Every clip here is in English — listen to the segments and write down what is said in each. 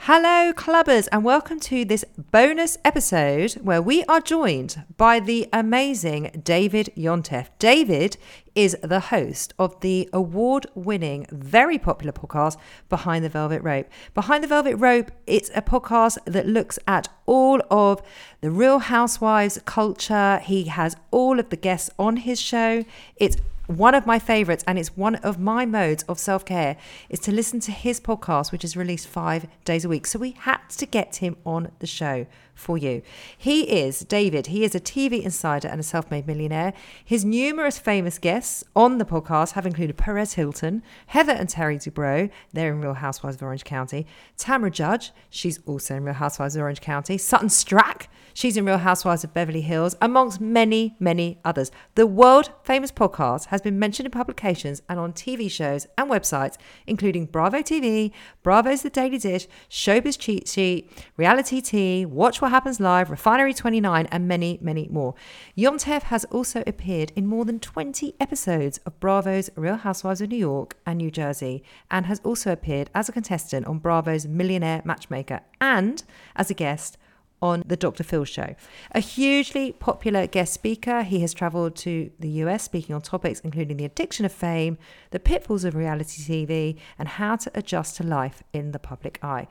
Hello, clubbers, and welcome to this bonus episode where we are joined by the amazing David Yontef. David is the host of the award winning, very popular podcast, Behind the Velvet Rope. Behind the Velvet Rope, it's a podcast that looks at all of the real housewives culture. He has all of the guests on his show. It's one of my favorites and it's one of my modes of self-care is to listen to his podcast which is released five days a week. So we had to get him on the show for you he is david he is a tv insider and a self-made millionaire his numerous famous guests on the podcast have included perez hilton heather and terry dubrow they're in real housewives of orange county tamra judge she's also in real housewives of orange county sutton Stracke, She's in Real Housewives of Beverly Hills, amongst many, many others. The world famous podcast has been mentioned in publications and on TV shows and websites, including Bravo TV, Bravo's The Daily Dish, Showbiz Cheat Sheet, Reality Tea, Watch What Happens Live, Refinery 29, and many, many more. Yontef has also appeared in more than 20 episodes of Bravo's Real Housewives of New York and New Jersey, and has also appeared as a contestant on Bravo's Millionaire Matchmaker and as a guest on the Dr. Phil show. A hugely popular guest speaker, he has traveled to the US speaking on topics including the addiction of fame, the pitfalls of reality TV, and how to adjust to life in the public eye.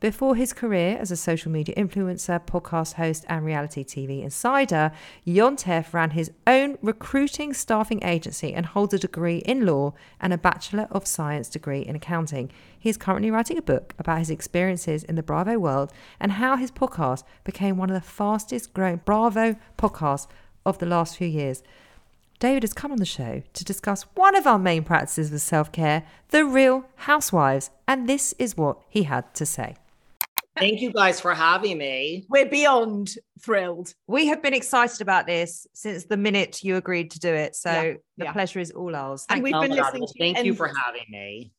Before his career as a social media influencer, podcast host, and reality TV insider, Yontef ran his own recruiting staffing agency and holds a degree in law and a Bachelor of Science degree in accounting. He is currently writing a book about his experiences in the Bravo world and how his podcast became one of the fastest growing Bravo podcasts of the last few years. David has come on the show to discuss one of our main practices of self care, the real housewives, and this is what he had to say. Thank you guys for having me. We're beyond thrilled. We have been excited about this since the minute you agreed to do it. So Yeah, the yeah. pleasure is all ours. And we've Oh been my God, listening well, to you Thank you for having me.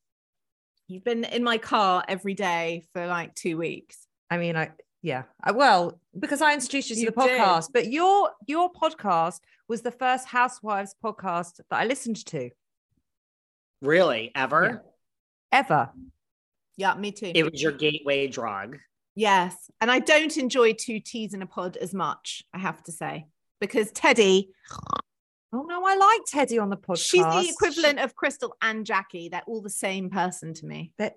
You've been in my car every day for like two weeks. I mean, I yeah. I, well, because I introduced you to You the did. podcast, but your your podcast was the first Housewives podcast that I listened to Really, ever? ever. Yeah, me too. It was your gateway drug. Yes. And I don't enjoy two teas in a pod as much, I have to say, because Teddi, Oh no, I like Teddi on the podcast. she's the equivalent of Crystal and Jackie. They're all the same person to me. But...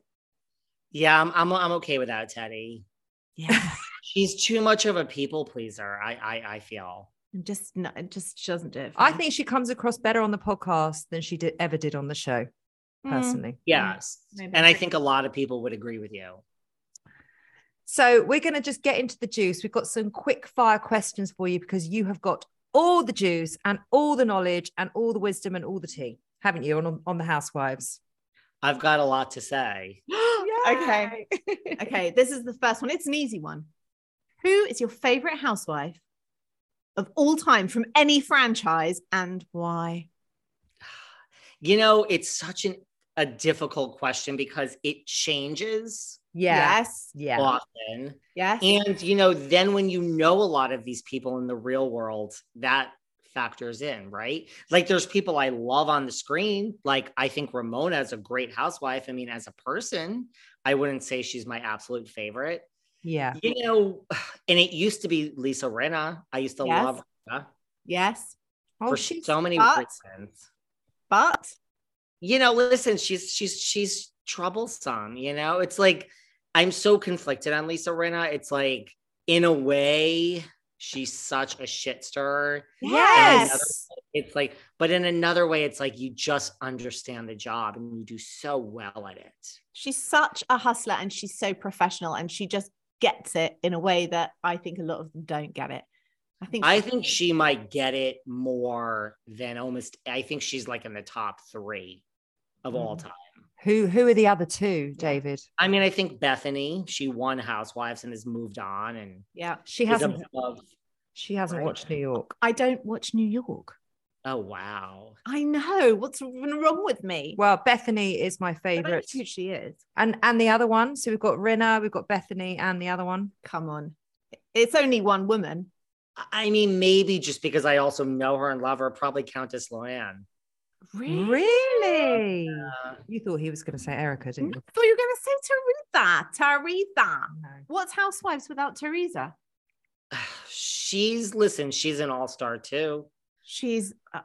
Yeah, I'm, I'm, I'm okay without Teddi. Yeah. She's too much of a people pleaser. I, I, I feel. just no, it just she doesn't do it. for I me. think she comes across better on the podcast than she did ever did on the show. Mm, Personally. Yes, maybe and I I think a lot of people would agree with you. So we're going to just get into the juice. We've got some quick fire questions for you because you have got all the juice and all the knowledge and all the wisdom and all the tea, haven't you, on, on the housewives? I've got a lot to say. okay. okay, this is the first one. It's an easy one. Who is your favorite housewife of all time from any franchise and why? You know, it's such an, a difficult question because it changes Yes. Yeah. often. Yes. And, you know, then when you know a lot of these people in the real world, that factors in, right? Like there's people I love on the screen. Like I think Ramona is a great housewife. I mean, as a person, I wouldn't say she's my absolute favorite. Yeah. You know, and it used to be Lisa Rinna. I used to Yes. love her yes. Oh, for she's so many but- reasons. But You know, listen, she's she's she's troublesome, you know? It's like I'm so conflicted on Lisa Rinna. It's like, in a way, she's such a shit stirrer. Yes. It's like, but in another way, it's like you just understand the job and you do so well at it. She's such a hustler and she's so professional and she just gets it in a way that I think a lot of them don't get it. I think I think she might get it more than almost. I think she's like in the top three of all Mm. time. Who who are the other two, David? I mean, I think Bethany. She won Housewives and has moved on and yeah. She hasn't above. she hasn't Right. watched New York. I don't watch New York. Oh wow! I know. What's wrong with me? Well, Bethany is my favorite. who she is. And and the other one. So we've got Rinna, we've got Bethany, and the other one. Come on. It's only one woman. I mean, maybe just because I also know her and love her, probably Countess Luann. Really? Uh, You thought he was going to say Erika, didn't you? thought you were going to say Teresa. Teresa. No. What's Housewives without Teresa? she's listen. She's an all star too. She's uh,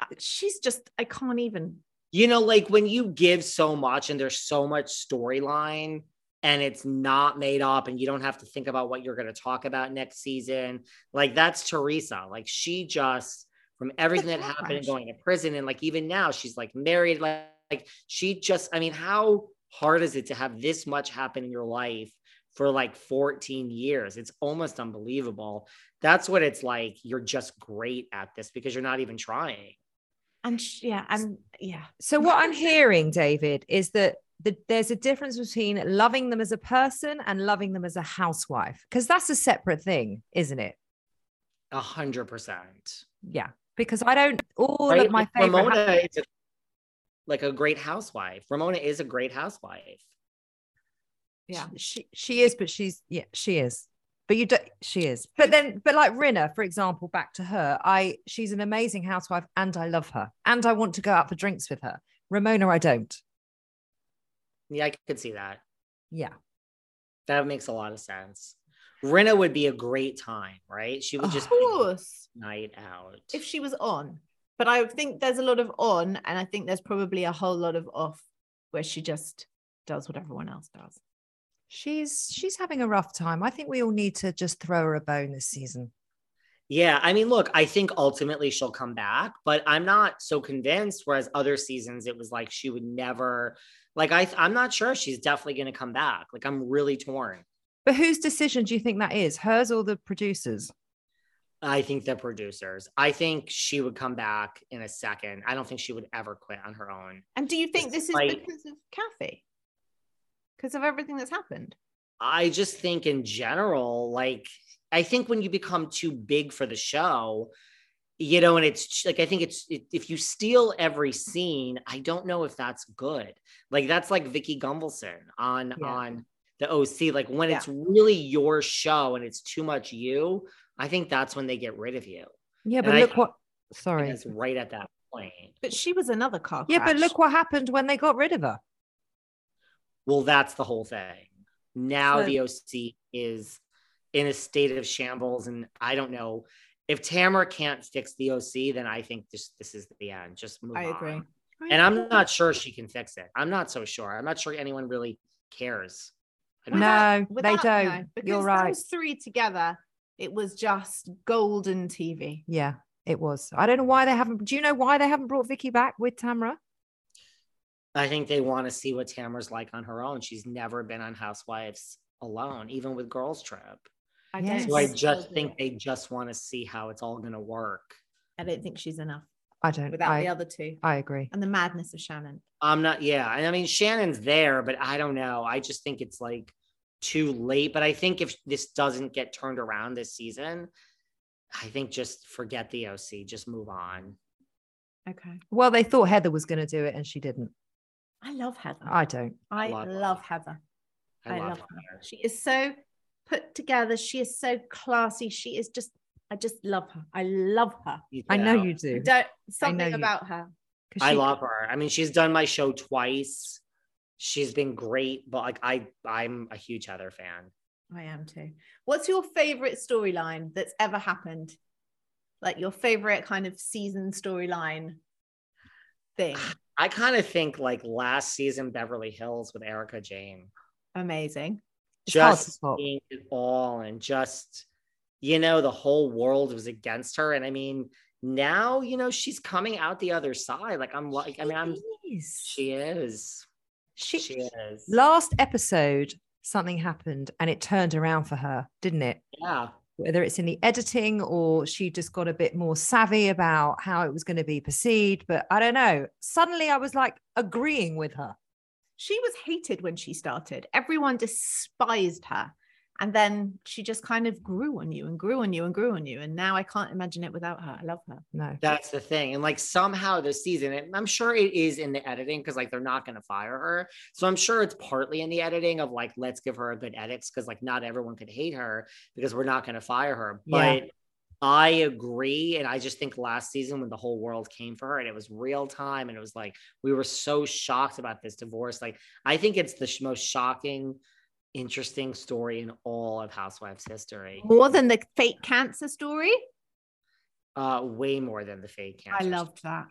uh, she's just I can't even. You know, like when you give so much and there's so much storyline and it's not made up and you don't have to think about what you're going to talk about next season. Like that's Teresa. Like she just from everything that happened and going to prison and like even now she's like married like, like she just I mean how hard is it to have this much happen in your life for like 14 years? It's almost unbelievable. That's what it's like. You're just great at this because you're not even trying. And sh yeah, and yeah, So what I'm hearing, David, is that the, there's a difference between loving them as a person and loving them as a housewife, because that's a separate thing, isn't it? A hundred percent. Yeah. Because I don't all right? of my favorite. Ramona is a, like a great housewife. Ramona is a great housewife. yeah. she she is, but she's yeah, she is. But you don't she is. But then but like Rinna, for example, back to her, I she's an amazing housewife and I love her. And I want to go out for drinks with her. Ramona, I don't. Yeah, I could see that. Yeah. That makes a lot of sense. Rinna would be a great time, right? She would just Of be course, night out. if she was on, but I think there's a lot of on, and I think there's probably a whole lot of off, where she just does what everyone else does. She's she's having a rough time. I think we all need to just throw her a bone this season. yeah, I mean, look, I think ultimately she'll come back, but I'm not so convinced. Whereas other seasons, it was like she would never. Like I, I'm not sure she's definitely going to come back. Like I'm really torn. But whose decision do you think that is? Hers or the producers? I think the producers. I think she would come back in a second. I don't think she would ever quit on her own. And do you think this is Despite- because of Kathy? Because of everything that's happened? I just think in general, like I think when you become too big for the show, you know, and it's like I think it's it, if you steal every scene, I don't know if that's good. Like that's like Vicki Gunvalson on Yeah. on the OC. Like when Yeah. it's really your show and it's too much you, I think that's when they get rid of you. Yeah, And but I- look what sorry. it's right at that point. But she was another car Yeah, but look what happened when they got rid of her. Well, that's the whole thing. Now So- the OC is in a state of shambles, and I don't know if Tamra can't fix the OC. Then I think this this is the end. Just move I on. agree. And I'm not sure she can fix it. I'm not so sure. I'm not sure anyone really cares. I don't No, know. they don't. no, because You're right. Those three together, it was just golden TV. Yeah, it was. I don't know why they haven't. Do you know why they haven't brought Vicki back with Tamra? I think they want to see what Tamra's like on her own. She's never been on Housewives alone, even with Girls Trip. I Yes. So I just think they just want to see how it's all going to work. I don't think she's enough I don't. without I, the other two I agree. and the madness of Shannon. I'm not, yeah. And I mean, Shannon's there, but I don't know. I just think it's like too late. But I think if this doesn't get turned around this season, I think just forget the OC, just move on. Okay. Well, they thought Heather was going to do it, and she didn't. I love Heather. I don't. I love love. Heather. I, I, love, love her. her. She is so put together. She is so classy. She is just, I just love her. I love her. I know know. you I do. Don't something you- about her. I she- love her. I mean, she's done my show twice. She's been great, but like I, I'm a huge Heather fan. I am too. What's your favorite storyline that's ever happened? Like your favorite kind of season storyline thing. I kind of think like last season Beverly Hills with Erika Jayne. Amazing. It's just seeing it all and just you know the whole world was against her and i mean now you know she's coming out the other side like i'm like i mean i'm Jeez. she is She, she is last episode, something happened and it turned around for her, didn't it? yeah Whether it's in the editing or she just got a bit more savvy about how it was going to be perceived. But I don't know. Suddenly I was like agreeing with her. She was hated when she started. Everyone despised her. And then she just kind of grew on you and grew on you and grew on you. And now I can't imagine it without her. I love her. No. That's the thing. And like somehow this season, and I'm sure it is in the editing because like they're not going to fire her. So I'm sure it's partly in the editing of like, let's give her a good edits because like not everyone could hate her because we're not going to fire her. Yeah. But I agree. And I just think last season when the whole world came for her and it was real time and it was like, we were so shocked about this divorce. Like, I think it's the sh- most shocking, interesting story in all of Housewives history. More than the fake cancer story. Uh, way more than the fake cancer. I loved that.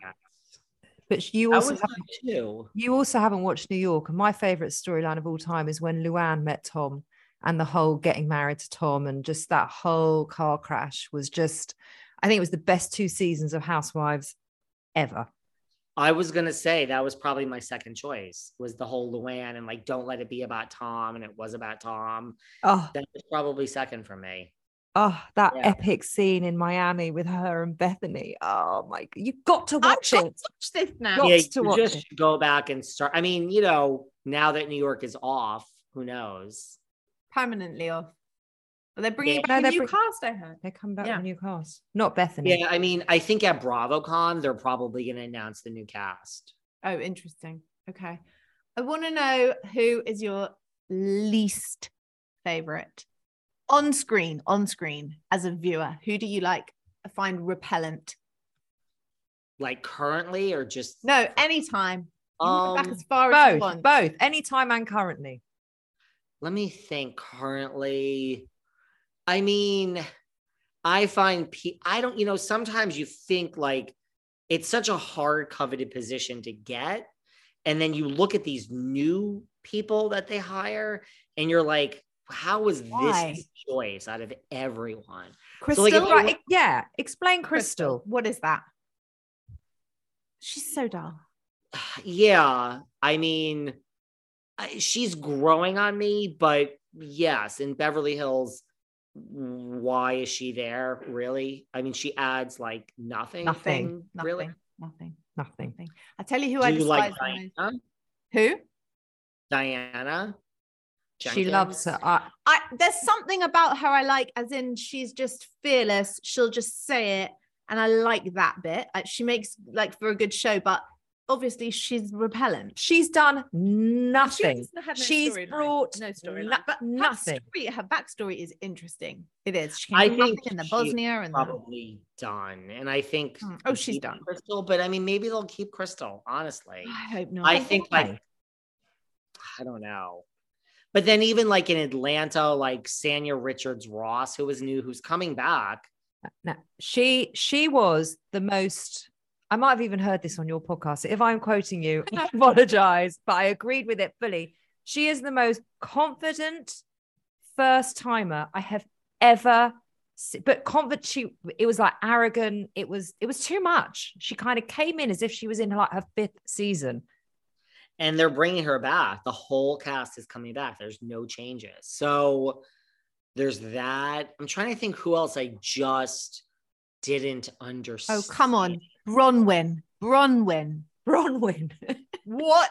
But you also have, like, too. you also haven't watched New York. And my favorite storyline of all time is when Luann met Tom and the whole getting married to Tom and just that whole car crash was just, I think it was the best two seasons of Housewives ever. I was gonna say that was probably my second choice was the whole Luann and like don't let it be about Tom and it was about Tom. Oh, That was probably second for me. oh, that Yeah. epic scene in Miami with her and Bethany. Oh my, you've got to I've watch got it. to watch this now. Got yeah, to you watch just it. should go back and start. I mean, you know, now that New York is off, who knows? Permanently off. But they're bringing Yeah. back No, a they're new bring- cast, I heard. They come back Yeah. with a new cast. Not Bethany. Yeah, I mean, I think at BravoCon they're probably gonna announce the new cast. Oh, interesting. Okay. I want to know who is your least favorite on screen, on screen as a viewer. Who do you like find repellent? Like currently or just No, anytime. You can back Um, as far as you both, want. both, anytime and currently. let me think currently i mean i find pe- i don't you know sometimes you think like it's such a hard coveted position to get and then you look at these new people that they hire and you're like how was Why? this choice out of everyone Crystal, like, if you- Right, yeah. Explain Crystal. What is that? She's so dull. yeah i mean she's growing on me but yes in beverly hills why is she there really i mean she adds like nothing Nothing. Nothing. really Nothing. Nothing. Nothing. I tell you who do I you like diana Who? diana She loves her. I, I there's something about her I like, as in she's just fearless. She'll just say it, and I like that bit. She makes like for a good show, but obviously she's repellent. she's done nothing. She's had no She's storyline. brought no storyline, no- but her nothing. story- Her backstory is interesting. It is. She I came from think in the she's Bosnia and the, probably done and i think Hmm. Oh, she's done. crystal but i mean maybe they'll keep crystal honestly I hope not. I think why? like I don't know. But then even like in Atlanta, like Sanya Richards Ross, who was new, who's coming back. No, she she was the most. I might have even heard this on your podcast. If I'm quoting you, I apologize, but I agreed with it fully. She is the most confident first timer I have ever. se- But confident, she it was like arrogant. It was it was too much. She kind of came in as if she was in like her fifth season. And they're bringing her back. The whole cast is coming back. There's no changes. So there's that. I'm trying to think who else I just didn't understand. oh come on, Bronwyn. Bronwyn. Bronwyn. What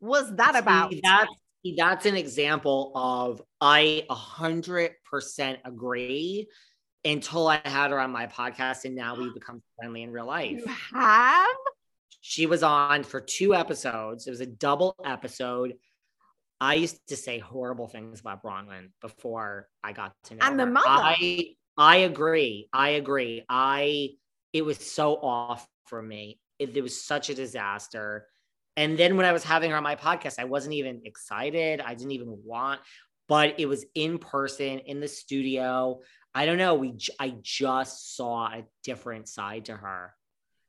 was that about? See, that's, that's an example of I a hundred percent agree until I had her on my podcast and now we've become friendly in real life. You have? She was on for two episodes. It was a double episode. I used to say horrible things about Bronwyn before I got to know And the her. mother. I I agree. I agree. I it was so off for me. It, it was such a disaster. And then when I was having her on my podcast, I wasn't even excited. I didn't even want, but it was in person in the studio. I don't know. We j- I just saw a different side to her.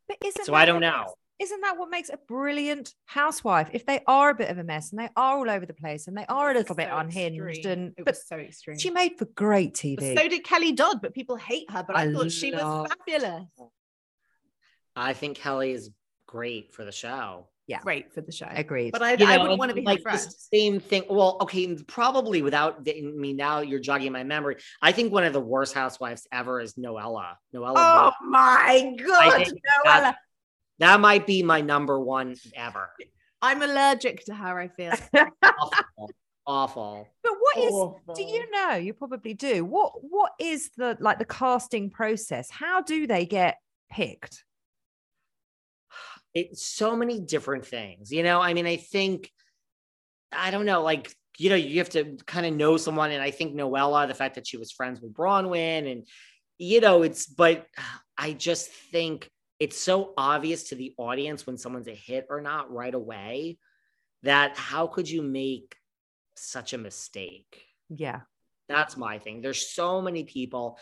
But isn't So I don't know. Best- isn't that what makes a brilliant housewife? If they are a bit of a mess and they are all over the place and they are a little bit unhinged, extreme. and it but was so extreme. she made for great But TV. so did Kelly Dodd, but people hate her. But I, I thought she was fabulous. I think Kelly is great for the show. Yeah, great for the show. Agreed. But I, You I know, wouldn't want to be like her the same thing. Well, okay, probably without I mean now you're jogging my memory. I think one of the worst housewives ever is Noella. Noella. Oh Brooke. my God. think Noella. That might be my number one ever. I'm allergic to her, I feel. Awful. Awful. But what is? Awful. Do you know? You probably do. What What is the like the casting process? How do they get picked? It's so many different things. You know, I mean, I think I don't know, like you know, you have to kind of know someone, and I think Noella, the fact that she was friends with Bronwyn, and you know, it's but I just think it's so obvious to the audience when someone's a hit or not right away that how could you make such a mistake? Yeah. That's my thing. There's so many people.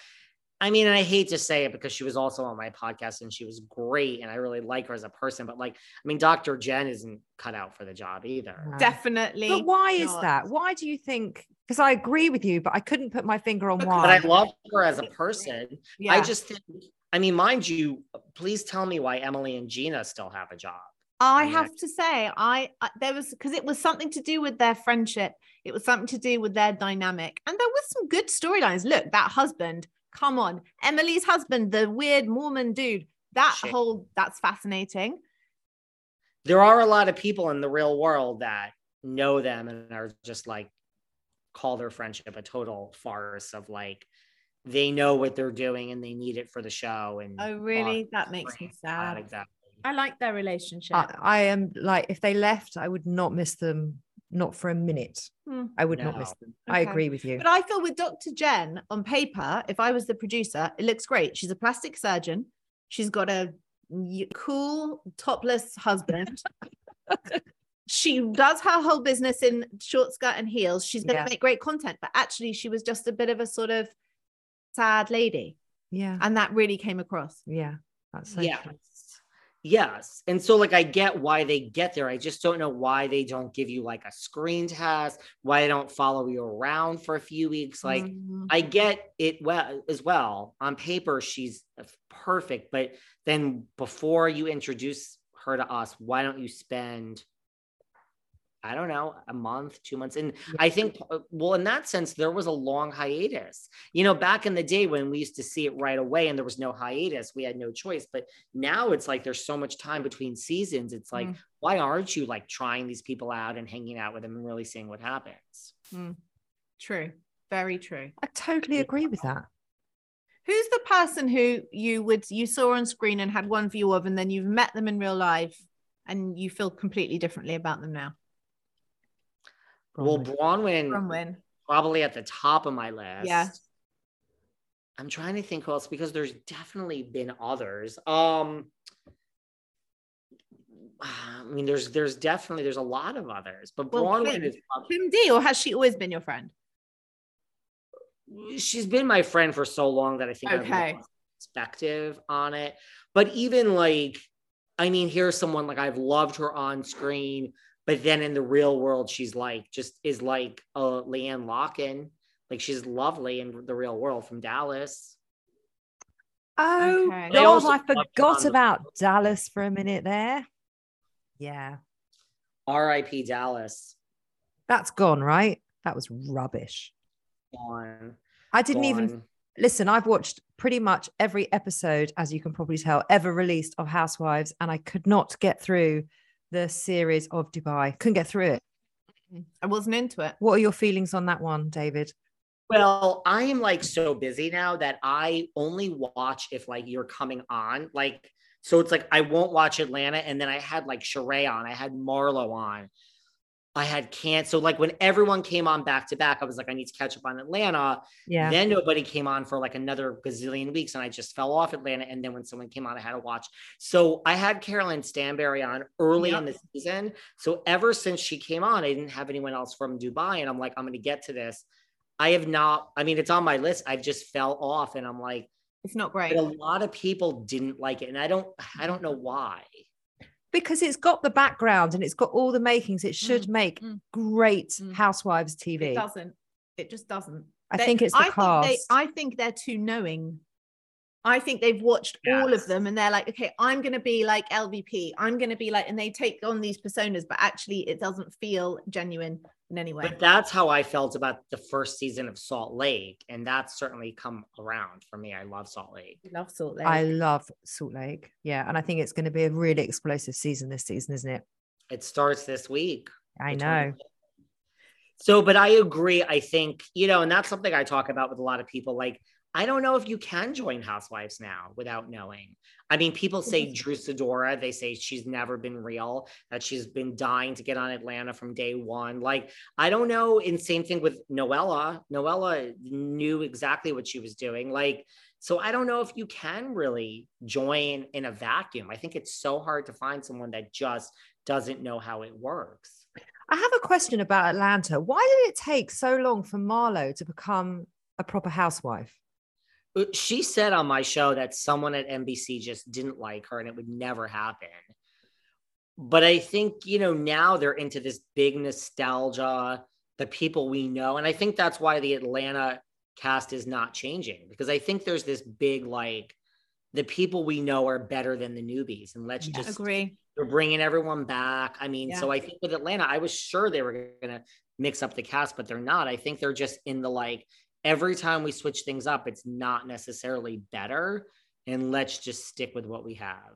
I mean, and I hate to say it because she was also on my podcast and she was great and I really like her as a person, but like, I mean, Dr. Jen isn't cut out for the job either. No. Definitely. But why is that? Why do you think? Because I agree with you, but I couldn't put my finger on why. But I love her as a person. Yeah. I just think, I mean, mind you, please tell me why Emily and Gina still have a job. I have to say, I, I there was because it was something to do with their friendship. It was something to do with their dynamic, and there was some good storylines. Look, that husband, come on, Emily's husband, the weird Mormon dude. That Shit. whole that's fascinating. There are a lot of people in the real world that know them and are just like, call their friendship a total farce of like, they know what they're doing and they need it for the show. And Oh, really? That makes me sad. Exactly. I like their relationship. I, I am like, if they left, I would not miss them, not for a minute. Hmm. I would not miss No. them. I agree with you. But I feel with Dr. Jen on paper, if I was the producer, it looks great. She's a plastic surgeon. She's got a cool topless husband. she does her whole business in short skirt and heels. She's going to Yeah. make great content, but actually, she was just a bit of a sort of sad lady. yeah. And that really came across. Yeah. That's so yes. true. Yes. And so, like, I get why they get there. I just don't know why they don't give you like a screen test, why they don't follow you around for a few weeks. Like, Mhm. I get it well as well. On paper, she's perfect, but then before you introduce her to us, why don't you spend I don't know, a month, two months. And I think, uh, well, in that sense, there was a long hiatus. You know, back in the day when we used to see it right away and there was no hiatus, we had no choice. But now it's like there's so much time between seasons. It's like, Mm. why aren't you like trying these people out and hanging out with them and really seeing what happens? True. Very true. I totally agree with that. Who's the person who you would you saw on screen and had one view of, and then you've met them in real life and you feel completely differently about them now? Well, Bronwyn. Bronwyn Bronwyn. probably at the top of my list. Yeah. I'm trying to think who else because there's definitely been others. Um I mean there's there's definitely there's a lot of others, but Well, Bronwyn Kim- is prob- Kim D, or has she always been your friend? she's been my friend for so long that I think I have Okay. perspective on it. But even like, I mean, here's someone like I've loved her on screen, but then in the real world, she's like just is like a LeeAnne Locken. Like she's lovely in the real world from Dallas. Oh, Okay. God, oh, I forgot on the- about Dallas for a minute there. Yeah. R.I.P. Dallas. That's gone, right? That was rubbish. Gone. I didn't even listen. I've watched pretty much every episode, as you can probably tell, ever released of Housewives, and I could not get through the series of Dubai. Couldn't get through it. Mm-hmm. I wasn't into it. What are your feelings on that one, David? Well, I am like so busy now that I only watch if like you're coming on. Like, so it's like I won't watch Atlanta, and then I had like Sheree on, I had Marlo on, I had Can't. So like when everyone came on back to back, I was like, I need to catch up on Atlanta. Yeah. Then nobody came on for like another gazillion weeks, and I just fell off Atlanta. And then when someone came on, I had to watch. So I had Caroline Stanbury on early in the season. So ever since she came on, I didn't have anyone else from Dubai, and I'm like, I'm going to get to this. I have not. I mean, it's on my list. I've just fell off, and I'm like, It's not great. a lot of people didn't like it, and I don't. I don't know why. Because it's got the background and it's got all the makings. It should Mm, make mm. great Mm. Housewives It TV. doesn't. It just doesn't. I They- think it's the I cast. Think they, I think they're too knowing. I think they've watched all of them and they're like, okay, I'm going to be like LVP. I'm going to be like, and they take on these personas, but actually it doesn't feel genuine in any way. But that's how I felt about the first season of Salt Lake. And that's certainly come around for me. I love Salt Lake. We love Salt Lake. I love Salt Lake. Yeah. And I think it's going to be a really explosive season this season, isn't it? It starts this week. I know. So, but I agree. I think, you know, and that's something I talk about with a lot of people. Like, I don't know if you can join Housewives now without knowing. I mean, people say mm-hmm. Drew Sidora, they say she's never been real, that she's been dying to get on Atlanta from day one. Like, I don't know. And same thing with Noella. Noella knew exactly what she was doing. Like, so I don't know if you can really join in a vacuum. I think it's so hard to find someone that just doesn't know how it works. I have a question about Atlanta. Why did it take so long for Marlo to become a proper housewife? Uh, She said on my show that someone at NBC just didn't like her and it would never happen. But I think, you know, now they're into this big nostalgia, the people we know. And I think that's why the Atlanta cast is not changing because I think there's this big, like, the people we know are better than the newbies. And let's Yeah. just agree. they're bringing everyone back. I mean, Yeah. so I think with Atlanta, I was sure they were going to mix up the cast, but they're not. I think they're just in the like, every time we switch things up, it's not necessarily better. And let's just stick with what we have.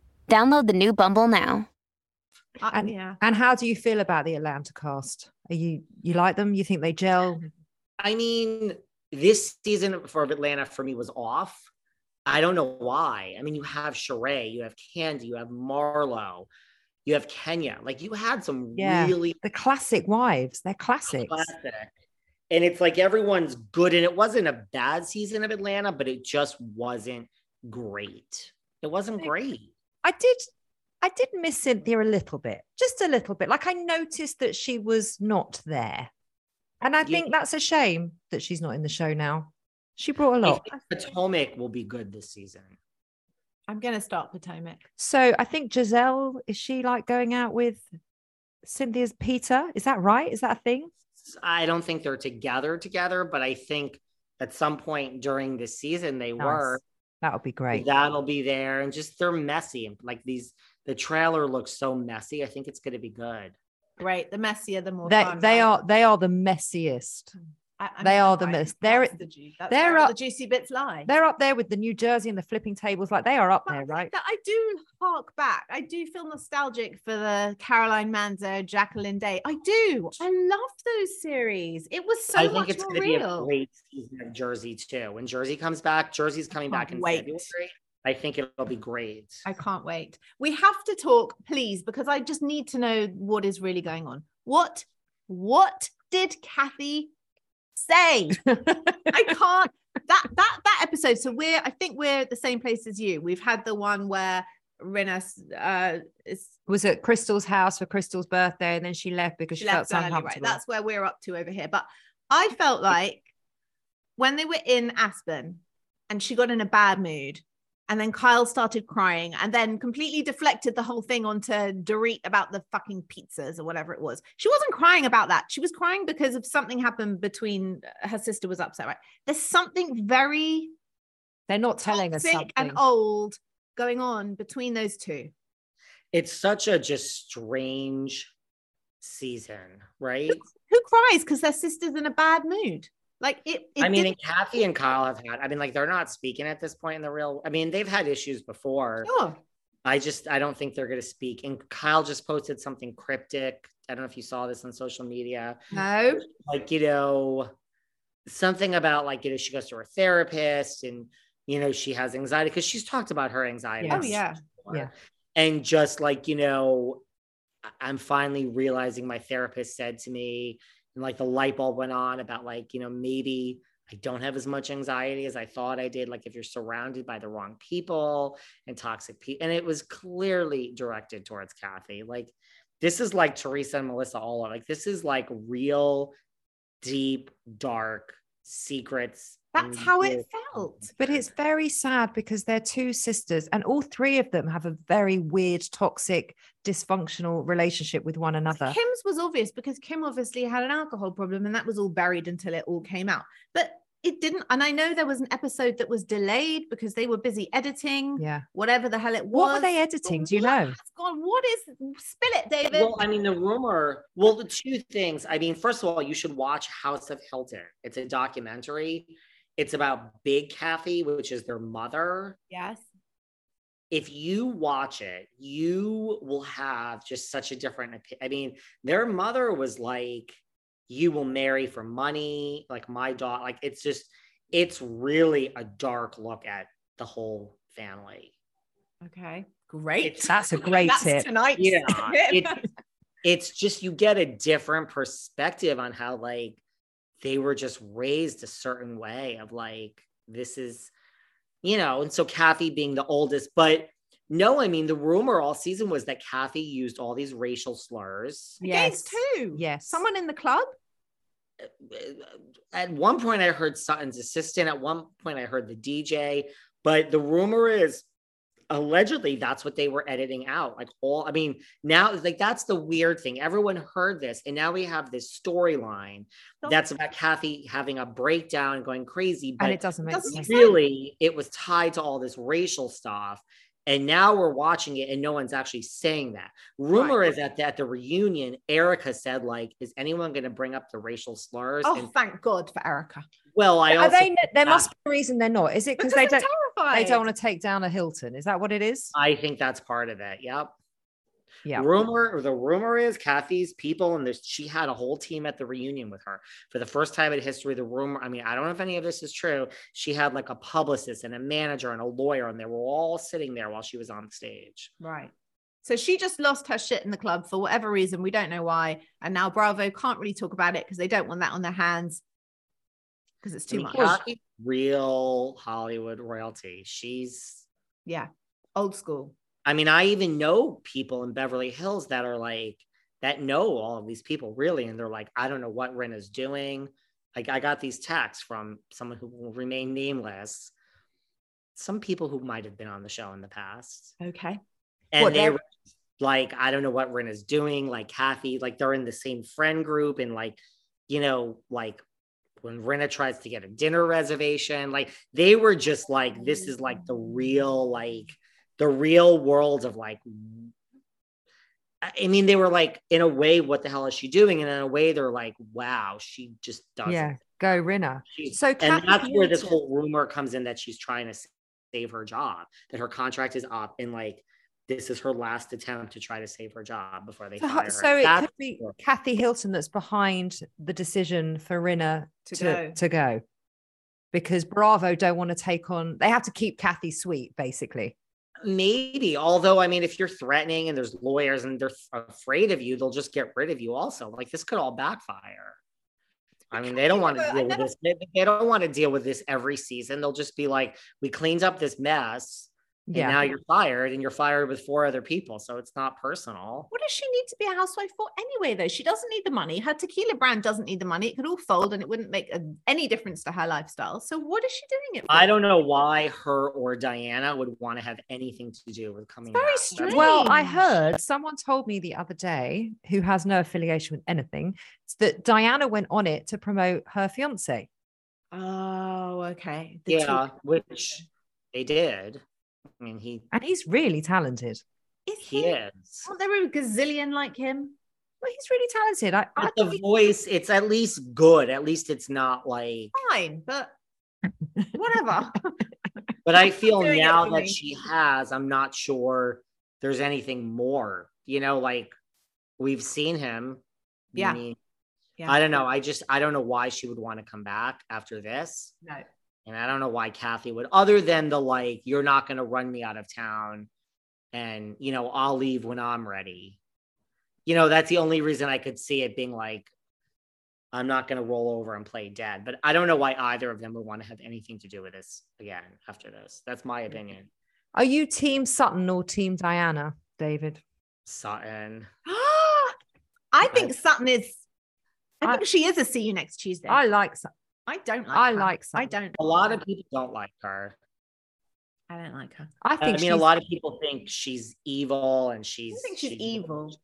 Download the new Bumble now. Uh, And, yeah. and how do you feel about the Atlanta cast? Are you you like them? You think they gel? I mean, this season for Atlanta for me was off. I don't know why. I mean, you have Sheree, you have Candy, you have Marlo, you have Kenya. Like you had some Yeah. really The classic wives, they're classics. classic. And it's like everyone's good. And it wasn't a bad season of Atlanta, but it just wasn't great. It wasn't great. I did I did miss Cynthia a little bit, just a little bit. Like I noticed that she was not there. And I Yeah. think that's a shame that she's not in the show now. She brought a lot. think Potomac will be good this season. I'm going to start Potomac. So I think Gizelle, is she like going out with Cynthia's Peter? Is that right? Is that a thing? I don't think they're together together, but I think at some point during the season they Nice. were. That would be great. That'll be there. And just they're messy. And like these, the trailer looks so messy. I think it's going to be good. Great. The messier, the more They, fun. they right? are they are the messiest. Mm. I, I They mean, are the right, myth. They're- that's the ju- that's they're up- the juicy bits lie. They're up there with the New Jersey and the flipping tables. Like they are up But there, right? I do hark back. I do feel nostalgic for the Caroline Manzo, Jacqueline Day. I do. I love those series. It was so I think much it's more going to be a real. great season of Jersey too. When Jersey comes back, Jersey's coming back in wait. February. I think it'll be great. I can't wait. We have to talk, please, because I just need to know what is really going on. What what did Kathy say? I can't that that that episode. So we're I think we're at the same place as you. We've had the one where Rinna uh is Was at Crystal's house for Crystal's birthday, and then she left because she, she felt early, right? uncomfortable. That's where we're up to over here. But I felt like when they were in Aspen and she got in a bad mood, and then Kyle started crying and then completely deflected the whole thing onto Dorit about the fucking pizzas or whatever it was. She wasn't crying about that. She was crying because of something happened between uh, her sister was upset, right? There's something very They're not telling us toxic something. and old going on between those two. It's such a just strange season, right? Who cries because their sister's in a bad mood? Like it, it I mean, and Kathy and Kyle have had, I mean, like they're not speaking at this point in the real, I mean, they've had issues before. Sure. I just, I don't think they're going to speak. And Kyle just posted something cryptic. I don't know if you saw this on social media. No. Like, you know, something about like, you know, she goes to her therapist and, you know, she has anxiety because she's talked about her anxiety. Yes. Oh yeah. before. Yeah. And just like, you know, I'm finally realizing my therapist said to me, and like the light bulb went on about like, you know, maybe I don't have as much anxiety as I thought I did. Like if you're surrounded by the wrong people and toxic people, and it was clearly directed towards Kathy. Like this is like Teresa and Melissa all are like this is like real, deep, dark secrets. That's mm, how it felt. But it's very sad because they're two sisters, and all three of them have a very weird, toxic, dysfunctional relationship with one another. Kim's was obvious because Kim obviously had an alcohol problem and that was all buried until it all came out. But it didn't. And I know there was an episode that was delayed because they were busy editing, Yeah. whatever the hell it was. What were they But editing? Do you know? has gone? What is spill it, David? Well, I mean, the rumor, well, the two things. I mean, first of all, you should watch House of Hilton. It's a documentary. It's about Big Kathy, which is their mother. yes. If you watch it, you will have just such a different opinion. I mean, their mother was like, you will marry for money, like my daughter. Like, it's just, it's really a dark look at the whole family. Okay. Great. It's- That's a great That's tip. tonight's Yeah, it- it's just you get a different perspective on how like they were just raised a certain way of like this is you know and so kathy being the oldest but no i mean the rumor all season was that kathy used all these racial slurs Yes, who? Yes. Someone in the club? at one point i heard sutton's assistant at one point i heard the dj but the rumor is allegedly that's what they were editing out like all i mean now like that's the weird thing everyone heard this and now we have this storyline that's about kathy having a breakdown and going crazy but and it doesn't make doesn't sense. really it was tied to all this racial stuff and now we're watching it and no one's actually saying that rumor Right. is that at the reunion erika said like is anyone going to bring up the racial slurs Oh, and thank God for Erika. well i Are also they? There ah. must be a reason they're not. Is it because they don't? They don't want to take down a Hilton. Is that what it is? i think that's part of it yep Yeah. rumor or the rumor is kathy's people and there's she had a whole team at the reunion with her for the first time in history the rumor i mean i don't know if any of this is true she had like a publicist and a manager and a lawyer and they were all sitting there while she was on stage Right. So she just lost her shit in the club for whatever reason. We don't know why. And now Bravo can't really talk about it because they don't want that on their hands because it's I too mean, much. Real hollywood royalty she's Yeah. Old school. i mean i even know people in beverly hills that are like that know all of these people really and they're like i don't know what ren is doing like i got these texts from someone who will remain nameless some people who might have been on the show in the past Okay. and they they're- were like i don't know what ren is doing like kathy like they're in the same friend group and like you know like when Rinna tries to get a dinner reservation like they were just like this is like the real like the real world of like I mean, they were like, in a way, what the hell is she doing? And in a way, they're like, wow, she just doesn't Yeah. go Rinna. She's- So and that's where this whole rumor comes in that she's trying to save her job, that her contract is up, and like this is her last attempt to try to save her job before they So, fire her. so it That's could be what- Kathy Hilton that's behind the decision for Rinna To to, go. to go. Because Bravo don't want to take on, they have to keep Kathy sweet, basically. Maybe, although I mean, if you're threatening and there's lawyers and they're afraid of you, they'll just get rid of you. Also, like this could all backfire. I mean, they don't want to deal with this. They, they don't want to deal with this every season. They'll just be like, "We cleaned up this mess, and Yeah. now you're fired, and you're fired with four other people, so it's not personal." What does she need to be a housewife for anyway, though? She doesn't need the money. Her tequila brand doesn't need the money. It could all fold and it wouldn't make a, any difference to her lifestyle. So, what is she doing it for? I don't know why her or Diana would want to have anything to do with coming. very back. strange. Well, I heard someone told me the other day, who has no affiliation with anything, that Diana went on it to promote her fiance. Oh, okay. The Yeah, two- which they did. I mean, he And he's really talented. Is he is. Aren't there a gazillion like him? Well, he's really talented. I, I the think- voice, it's at least good. At least it's not like. Fine, but whatever. But I feel now that me. she has, I'm not sure there's anything more. You know, like we've seen him. I Yeah. mean, Yeah. I don't know. I just I don't know why she would want to come back after this. no. And I don't know why Kathy would, other than the like, you're not going to run me out of town and, you know, I'll leave when I'm ready. You know, that's the only reason I could see it being like, I'm not going to roll over and play dead. But I don't know why either of them would want to have anything to do with this again after this. That's my mm. opinion. Are you Team Sutton or Team Diana, David? Sutton. I think Sutton is. I I- think she is a see you next Tuesday. I like Sutton. I don't like I her. like I don't. A lot of people don't like her. I don't like her. I think. I mean, a lot of people think she's evil and I she's. don't think she's, she's- evil.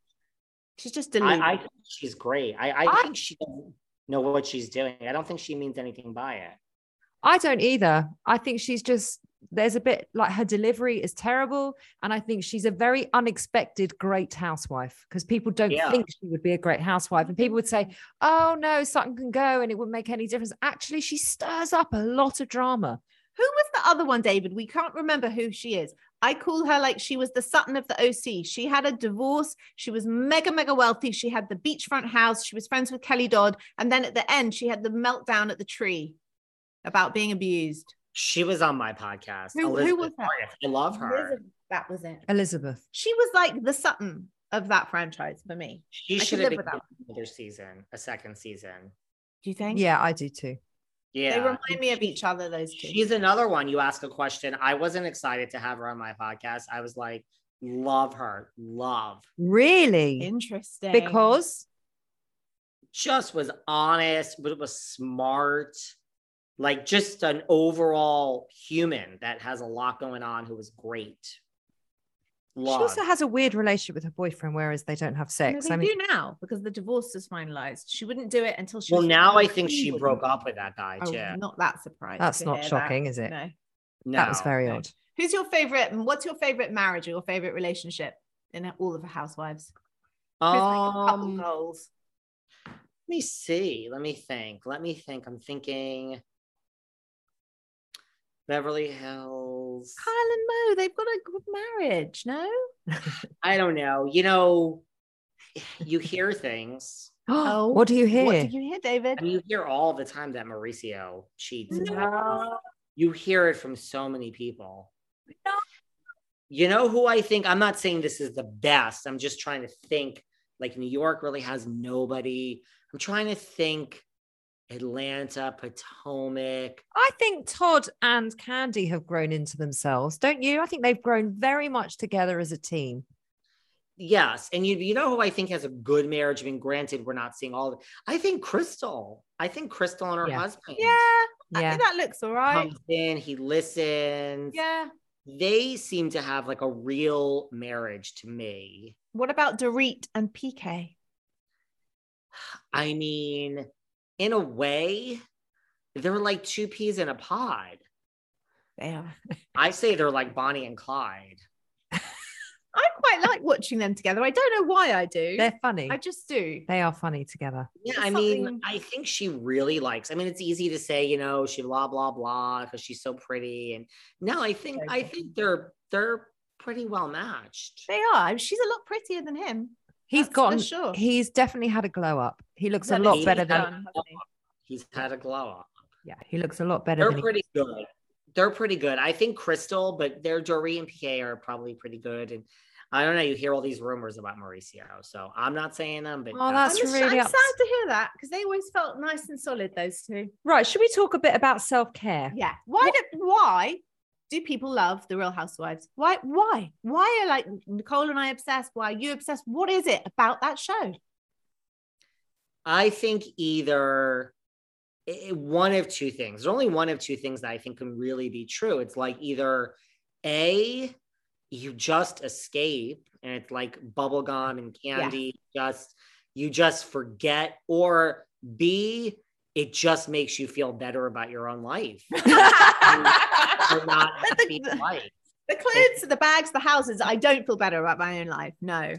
She's just deluded. I, I think she's great. I, I, I- think she doesn't know what she's doing. I don't think she means anything by it. I don't either. I think she's just there's a bit like her delivery is terrible, and I think she's a very unexpected great housewife because people don't Yeah. think she would be a great housewife, and people would say, "Oh no, Sutton can go, and it wouldn't make any difference." Actually, she stirs up a lot of drama. Who was the other one, David? We can't remember who she is. I call her like she was the Sutton of the OC. She had a divorce. She was mega, mega wealthy. She had the beachfront house. She was friends with Kelly Dodd. And then at the end, she had the meltdown at the tree about being abused. She was on my podcast. Who- who was that? I love her. Elizabeth, That was it. Elizabeth. She was like the Sutton of that franchise for me. She I should live have with been that. another season, a second season. Do you think? Yeah, I do too. Yeah. They remind me of each other, those two. She's another one. You ask a question. I wasn't excited to have her on my podcast. I was like, love her, love. Really? interesting. Because Just was honest, but it was smart. Like just an overall human that has a lot going on who was great. she also has a weird relationship with her boyfriend, whereas they don't have No, sex. they I mean, do now because the divorce is finalized. She wouldn't do it until she. well, was now I think she clean. broke up with that guy Oh, too. not that surprised. That's not shocking, is it? No. No. that was very no. odd. Who's your favorite? What's your favorite marriage or your favorite relationship in all of the housewives? Who's like your couple Um, goals? Let me see. Let me think. Let me think. I'm thinking Beverly Hills. Kyle and Mo, they've got a good marriage, no? I don't know. You know, you hear things. Oh, oh, what do you hear? What did you hear, David? I mean, you hear all the time that Mauricio cheats. No. You hear it from so many people. You know who I think? I'm not saying this is the best. I'm just trying to think. Like New York really has nobody. I'm trying to think. Atlanta, Potomac. I think Todd and Kandi have grown into themselves, don't you? I think they've grown very much together as a team. Yes, and you you know who I think has a good marriage. I mean, granted, we're not seeing all. Of I think Crystal. I think Crystal and her Yeah. husband. Yeah, I Yeah. think that looks all right. comes in, he listens. Yeah. They seem to have like a real marriage to me. What about Dorit and PK? I mean, in a way, they're like two peas in a pod. They are. I say they're like Bonnie and Clyde. I quite like watching them together. I don't know why I do. They're funny. I just do. they are funny together. Yeah, There's I mean, something- I think she really likes. I mean, it's easy to say, you know, she blah blah blah because she's so pretty. And no, I think I think they're they're pretty well matched. They are. She's a lot prettier than him. He's That's for gotten. sure. He's definitely had a glow up. He looks a lot better he's than. done. done, hasn't he? He's had a glow up. Yeah, he looks a lot better They're than. he- pretty good. They're pretty good. I think Crystal, but their Dorit and PK are probably pretty good. And I don't know. You hear all these rumors about Mauricio, so I'm not saying them, but Oh, that's I'm, really I'm ups- sad to hear that because they always felt nice and solid. Those two. Right. Should we talk a bit about self care? Yeah. Why do why do people love the Real Housewives? Why why why are like Nicole and I obsessed? Why are you obsessed? What is it about that show? I think either one of two things. There's only one of two things that I think can really be true. It's like either A, you just escape and it's like bubblegum and candy, just you just forget, or B, it just makes you feel better about your own life. You're not But the- life. The clothes, the bags, the houses. I don't feel better about my own life. No.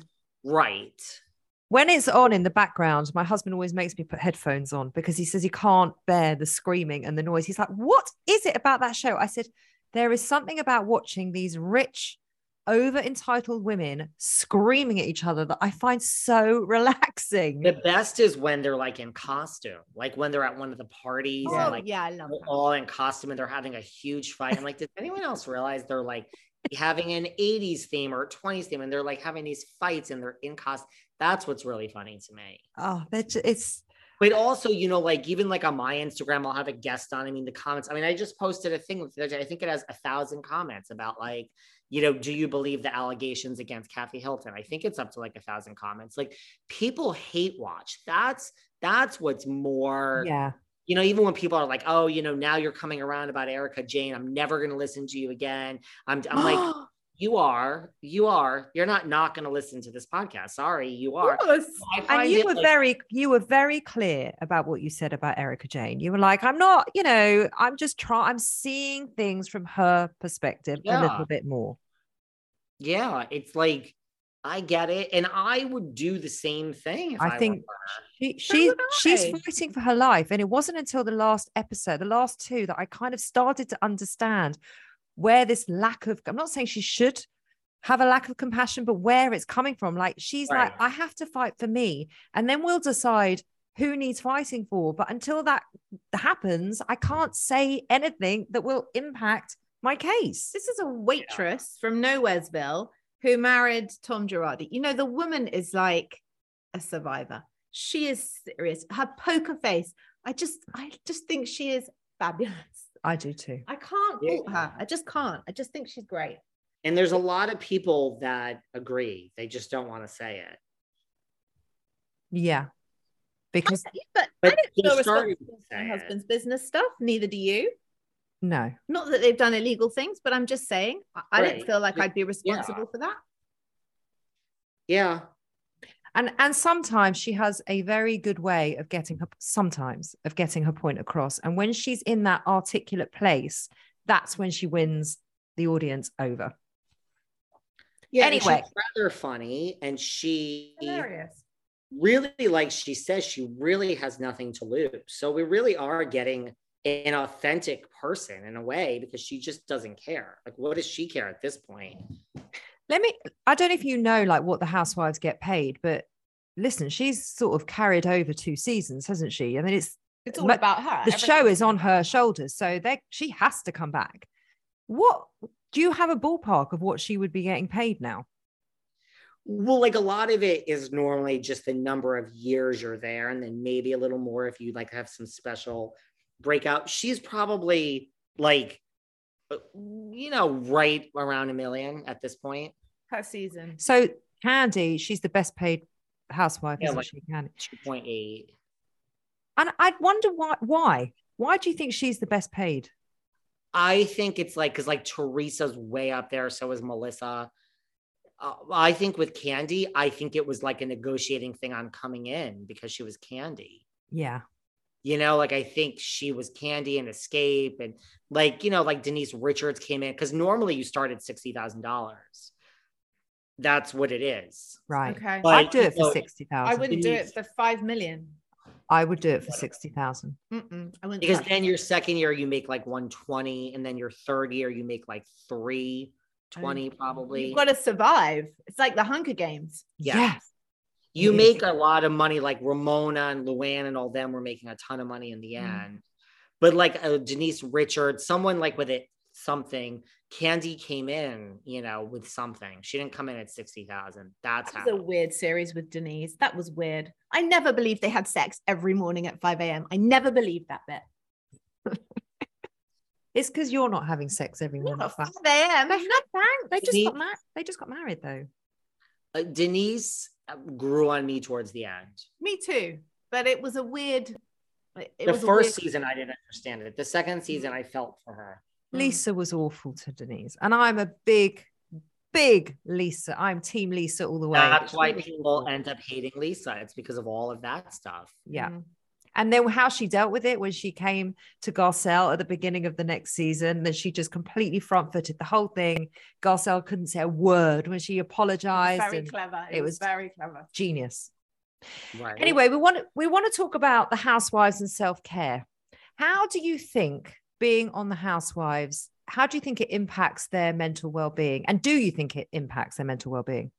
Right. When it's on in the background, my husband always makes me put headphones on because he says he can't bear the screaming and the noise. He's like, What is it about that show? I said, There is something about watching these rich, over entitled women screaming at each other that I find so relaxing. The best is when they're like in costume, like when they're at one of the parties Oh and like yeah, I love all in costume and they're having a huge fight. I'm like, does anyone else realize they're like having an 80s theme or 20s theme and they're like having these fights and they're in costume? That's what's really funny to me. Oh, they're it's But also, you know, like even like on my Instagram, I'll have a guest on. I mean, the comments. I mean, I just posted a thing the other day. I think it has a thousand comments about like, you know, do you believe the allegations against Kathy Hilton? I think it's up to like a thousand comments. Like people hate watch. That's that's what's more yeah. you know, even when people are like, oh, you know, now you're coming around about Erika Jayne, I'm never going to listen to you again. I'm, I'm like, you are, you are, you're not not going to listen to this podcast. Sorry, you are. And you were like- very you were very clear about what you said about Erika Jayne. You were like, I'm not, you know, I'm just trying I'm seeing things from her perspective a little bit more. yeah, it's like, I get it. And I would do the same thing. If I, I think she she she's fighting for her life. And it wasn't until the last episode, the last two, that I kind of started to understand where this lack of I'm not saying she should have a lack of compassion, but where it's coming from. Like she's Right. like, I have to fight for me. And then we'll decide who needs fighting for. But until that happens, I can't say anything that will impact my case. This is a waitress from Nowheresville who married Tom Girardi. You know, the woman is like a survivor. She is serious. Her poker face. I just, I just think she is fabulous. I do too. I can't Yeah. fault her. I just can't. I just think she's great. And there's a lot of people that agree. They just don't want to say it. Yeah. Because But, But I don't they're feel responsible for my say it. husband's business stuff. Neither do you. no. Not that they've done illegal things, but I'm just saying I, I don't feel like Yeah. I'd be responsible for that. Yeah. And and sometimes she has a very good way of getting her sometimes of getting her point across and when she's in that articulate place that's when she wins the audience over Yeah. Anyway. she's rather funny. And she Hilarious. really, like she says, she really has nothing to lose. So we really are getting an authentic person in a way because she just doesn't care. Like, what does she care at this point? Let me i don't know if you know like what the housewives get paid but listen she's sort of carried over two seasons hasn't she i mean it's It's all Ma- about her. the show is on her shoulders so they she has to come back what do you have a ballpark of what she would be getting paid now Well, like a lot of it is normally just the number of years you're there, and then maybe a little more if you like to have some special breakout. She's probably like, you know, right around a million at this point. per season. so Kandi she's the best paid housewife Yeah, isn't like- she Kandi 2.8. And I'd wonder why. Why? Why do you think she's the best paid? I think it's like because like Teresa's way up there, so is Melissa. Uh, I think with Kandi, I think it was like a negotiating thing on coming in because she was Kandi. Yeah. You know, like I think she was Kandi and Xscape, and like you know, like Denise Richards came in because normally you start at sixty thousand dollars. that's what it is. Right. Okay. But, I'd do it you know, for sixty I wouldn't do it for five million. I would do it for sixty thousand. Mm-mm, I wouldn't. Because then your second year you make like 120, and then your third year you make like 320 it. probably. You've got to survive. It's like the Hunger Games. Yeah. Yes. You make a lot of money like ramona and luann and all them were making a ton of money in the Mm. end but like uh, denise richards someone like with it something Kandi came in you know with something she didn't come in at 60000 that's That how a weird series with Denise. That was weird. I never believed they had sex every morning at 5 a.m. I never believed that bit. It's because you're not having sex every morning. at 5 a.m. No thanks. They just Me- got married. They just got married though. uh, denise grew on me towards the end Me too. But it was a weird. It it the was first weird- season i didn't understand it the second season i felt for her Mm. Lisa was awful to Denise, and I'm a big, big Lisa. I'm Team Lisa all the way. that's why people end up hating lisa it's because of all of that stuff Yeah. Mm. And then how she dealt with it when she came to Garcelle at the beginning of the next season, that she just completely front footed the whole thing. Garcelle couldn't say a word when she apologized. Very and clever. It, it was, was- very clever. genius. right Anyway, we want to, we want to talk about the housewives and self care. How do you think being on the housewives? How do you think it impacts their mental well being? And do you think it impacts their mental well being?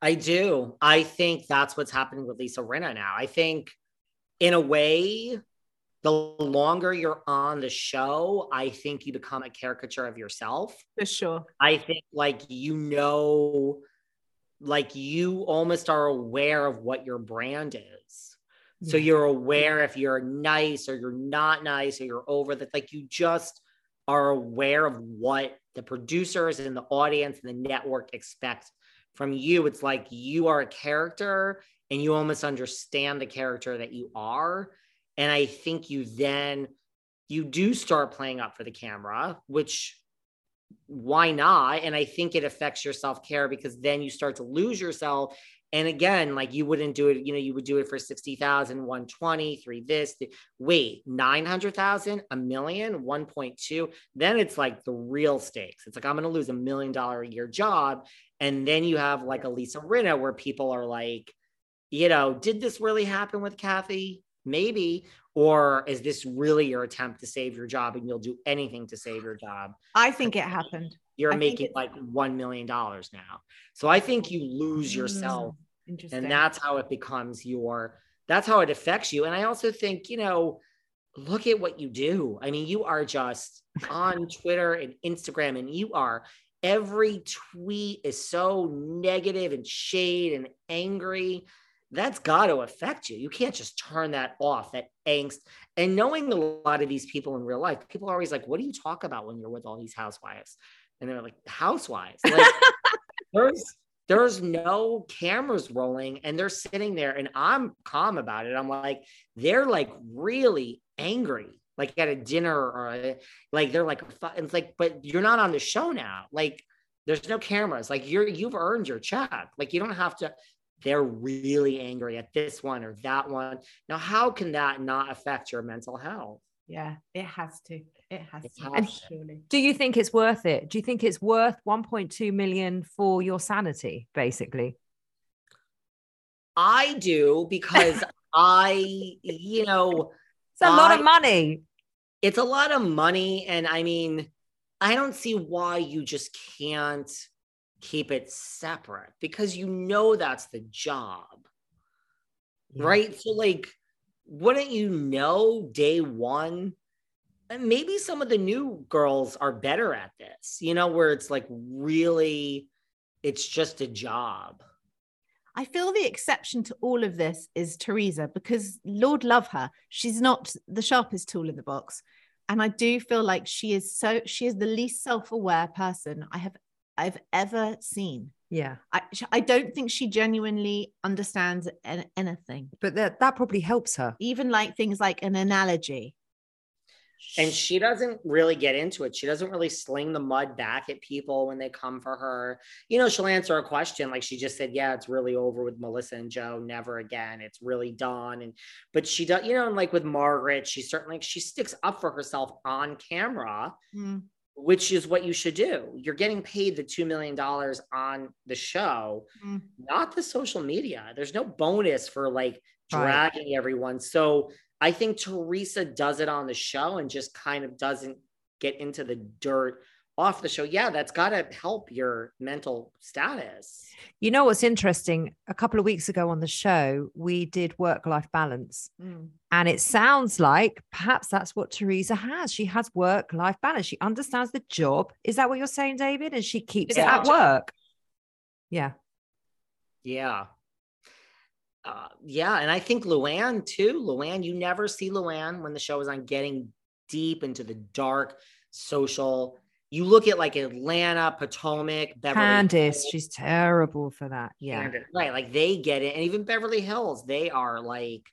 I do. I think that's what's happening with Lisa Rinna now. I think, in a way, the longer you're on the show, I think you become a caricature of yourself. For sure. I think, like, you know, like you almost are aware of what your brand is. So Yeah. you're aware if you're nice or you're not nice or you're over that, like, you just are aware of what the producers and the audience and the network expect from you. It's like you are a character and you almost understand the character that you are. And I think you then you do start playing up for the camera, which why not? And I think it affects your self-care because then you start to lose yourself. And again, like you wouldn't do it, you know, you would do it for 60,000, 120, three this, th- wait, 900,000, a million, 1.2. Then it's like the real stakes. It's like, I'm going to lose a million dollar a year job. And then you have like a Lisa Rinna where people are like, you know, did this really happen with Kathy? Maybe. Or is this really your attempt to save your job and you'll do anything to save your job? I think it happened. You're I making like $1 million now. So I think you lose yourself Mm, Interesting. and that's how it becomes your that's how it affects you and i also think you know look at what you do i mean you are just on twitter and instagram and you are every tweet is so negative and shade and angry that's got to affect you you can't just turn that off that angst and knowing a lot of these people in real life people are always like what do you talk about when you're with all these housewives and they're like housewives like there's there's no cameras rolling and they're sitting there and I'm calm about it. I'm like, they're like really angry, like at a dinner or a, like they're like, it's like, but you're not on the show now. Like there's no cameras. Like you're, you've earned your check. Like you don't have to, they're really angry at this one or that one. Now, how can that not affect your mental health? yeah, it has to. It has It to. has to. Do you think it's worth it? Do you think it's worth 1.2 million for your sanity, basically? I do because I, you know, It's a lot of money. it's a lot of money and i mean i don't see why you just can't keep it separate because you know that's the job Yeah. right so like wouldn't you know day one and maybe some of the new girls are better at this you know where it's like really it's just a job I feel the exception to all of this is Teresa because Lord love her. She's not the sharpest tool in the box. And I do feel like she is so she is the least self-aware person I have I've ever seen. Yeah. I I don't think she genuinely understands an, anything. But that, that probably helps her. Even like things like an analogy. and she doesn't really get into it. She doesn't really sling the mud back at people when they come for her. You know, she'll answer a question like she just said, "Yeah, it's really over with Melissa and Joe. Never again. It's really done." And but she does, you know, and like with Margaret, she certainly she sticks up for herself on camera. Mm. Which is what you should do. You're getting paid the $2 million on the show, Mm. not the social media. There's no bonus for like Right. dragging everyone. So I think Teresa does it on the show and just kind of doesn't get into the dirt off the show. Yeah, that's got to help your mental status. You know what's interesting? A couple of weeks ago on the show, we did work life balance. Mm. And it sounds like perhaps that's what Teresa has. She has work life balance. She understands the job. Is that what you're saying, David? And she keeps it at work. Yeah. Yeah. Uh, yeah. And I think Luann too. Luann, you never see Luann when the show is on getting deep into the dark social. You look at like Atlanta, Potomac, Beverly Candice, Hills, she's terrible for that. Yeah. Candace, right. Like they get it. And even Beverly Hills, they are like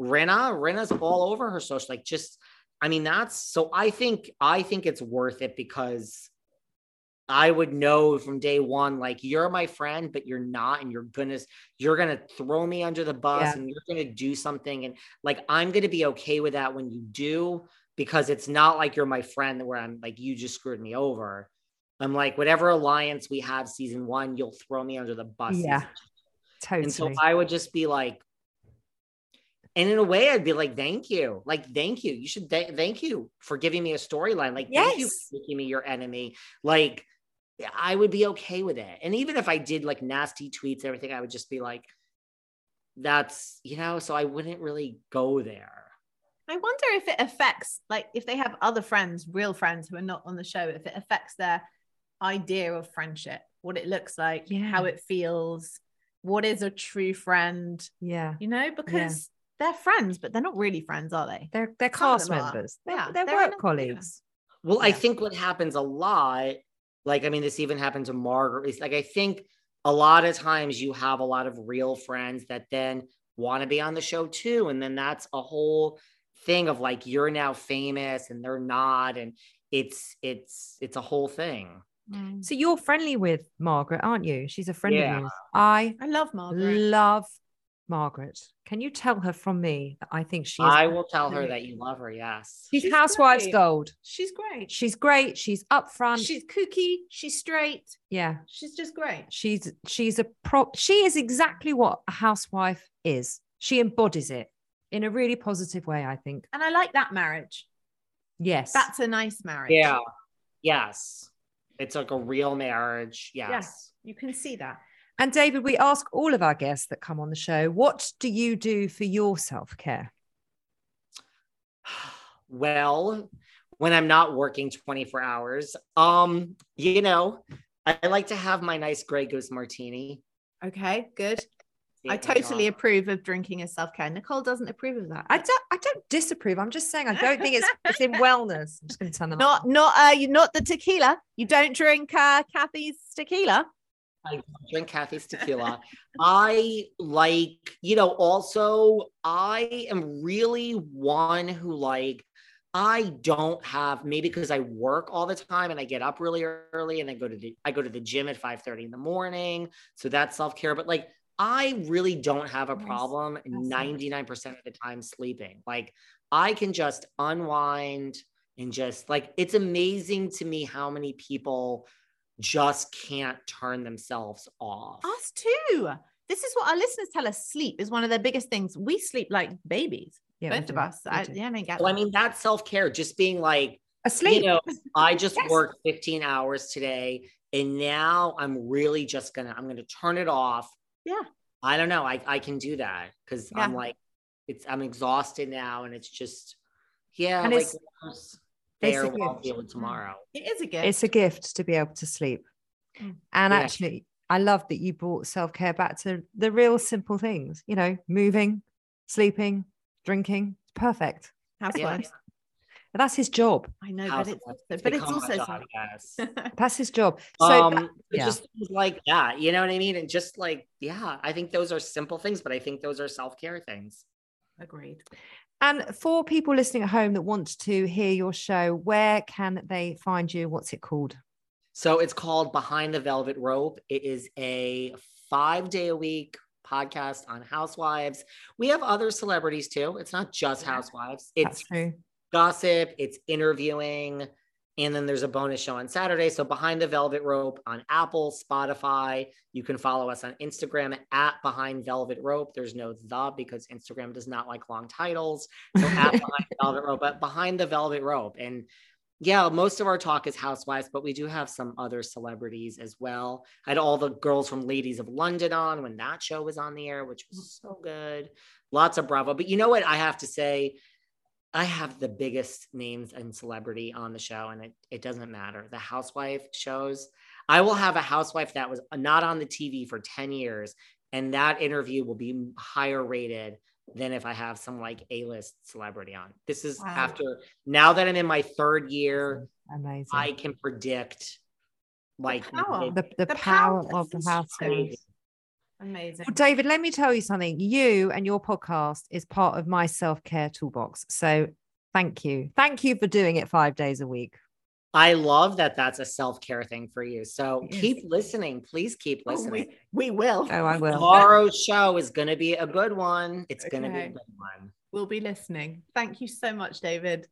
Rinna. Rinna's all over her social. Like just, I mean, that's so I think I think it's worth it because I would know from day one, like you're my friend, but you're not, and you're gonna you're gonna throw me under the bus Yeah. and you're gonna do something. And like I'm gonna be okay with that when you do, because it's not like you're my friend where I'm like, you just screwed me over. I'm like, whatever alliance we have season one, you'll throw me under the bus. Yeah. Totally. And so I would just be like, and in a way, I'd be like, thank you. Like, thank you. You should th- thank you for giving me a storyline. Like, thank you Yes. for making me your enemy. Like, I would be okay with it. And even if I did like nasty tweets, and everything, I would just be like, that's, you know, so I wouldn't really go there. I wonder if it affects, like, if they have other friends, real friends who are not on the show, if it affects their idea of friendship, what it looks like, Yeah. how it feels, what is a true friend, yeah. you know, because they're friends, but they're not really friends, are they? They're they're Some cast members. They're, Yeah, they're they're work in a- yeah. colleagues. Well, I think what happens a lot, like, I mean, this even happened to Margaret, is like, I think a lot of times you have a lot of real friends that then want to be on the show too. And then that's a whole thing of like, you're now famous and they're not. And it's, it's, it's a whole thing. Mm. So you're friendly with Margaret, aren't you? She's a friend Yeah. of yours. I I love Margaret. love Margaret. Can you tell her from me that I think she I will tell her that you love her. Yes. she's, She's housewives great. gold. She's great. She's great. She's upfront. She's kooky. She's straight. yeah. She's just great. She's she's a prop. She is exactly what a housewife is. She embodies it in a really positive way, I think. And I like that marriage. Yes. That's a nice marriage. Yeah. Yes. It's like a real marriage. Yes. Yes. You can see that. and David, we ask all of our guests that come on the show, what do you do for your self-care? well when i'm not working 24 hours um you know i like to have my nice gray goose martini Okay, good. I totally yeah. approve of drinking as self care. Nicole doesn't approve of that. I don't I don't disapprove. I'm just saying I don't think it's it's in wellness. I'm just going to turn them not off. not uh you not the tequila. You don't drink uh Kathy's tequila. I drink Kathy's tequila. I like, you know, also I am really one who like I don't have maybe because I work all the time and I get up really early and I go to the I go to the gym at 5 30 in the morning. So that's self-care. But like I really don't have a problem Awesome. 99% of the time sleeping. Like I can just unwind and just like it's amazing to me how many people just can't turn themselves off. Us too. This is what our listeners tell us. Sleep is one of their biggest things. We sleep like babies. Yeah, we both of us. I, yeah, I don't get So I mean, that's self care, just being like, Asleep. you know, I just Yes. worked 15 hours today and now I'm really just gonna, I'm gonna turn it off. Yeah. I don't know. I, I can do that because I'm like, it's, I'm exhausted now and it's just, yeah, And like, it's- what's it's a there, I'll gift. tomorrow. it is a gift. it's a gift to be able to sleep. Mm. And Yeah. actually, I love that you brought self care back to the real simple things, you know, moving, sleeping, drinking. It's perfect. Housewives. But that's his job. I know, House but it's of- also, but it's also job, yes. That's his job. So, um, that- yeah. just things like that, you know what I mean? And just like, yeah, I think those are simple things, but I think those are self care things. Agreed. and for people listening at home that want to hear your show, where can they find you? What's it called? So it's called Behind the Velvet Rope. It is a five day a week podcast on housewives. We have other celebrities too. It's not just Yeah. housewives, That's it's true. Gossip, it's interviewing. And then there's a bonus show on Saturday. So Behind the Velvet Rope on Apple, Spotify. You can follow us on Instagram at Behind Velvet Rope. There's no the because Instagram does not like long titles. So at Behind Velvet Rope, but Behind the Velvet Rope. And yeah, most of our talk is housewives, but we do have some other celebrities as well. I had all the girls from Ladies of London on when that show was on the air, which was mm. so good. Lots of Bravo. But you know what? I have to say, I have the biggest names and celebrity on the show, and it, it doesn't matter. The housewife shows, I will have a housewife that was not on the TV for 10 years, and that interview will be higher rated than if I have some like A list celebrity on. This is Wow. after now that I'm in my third year, Amazing. I can predict like power. the, the, The power power of the housewives. Crazy. Amazing. Well, David, let me tell you something. You and your podcast is part of my self care toolbox. So thank you. Thank you for doing it five days a week. I love that that's a self care thing for you. So It is. keep listening. Please keep Oh, listening. we, we will. Oh, I will. Tomorrow's show is going to be a good one. It's going to be a good one. We'll be listening. Thank you so much, David.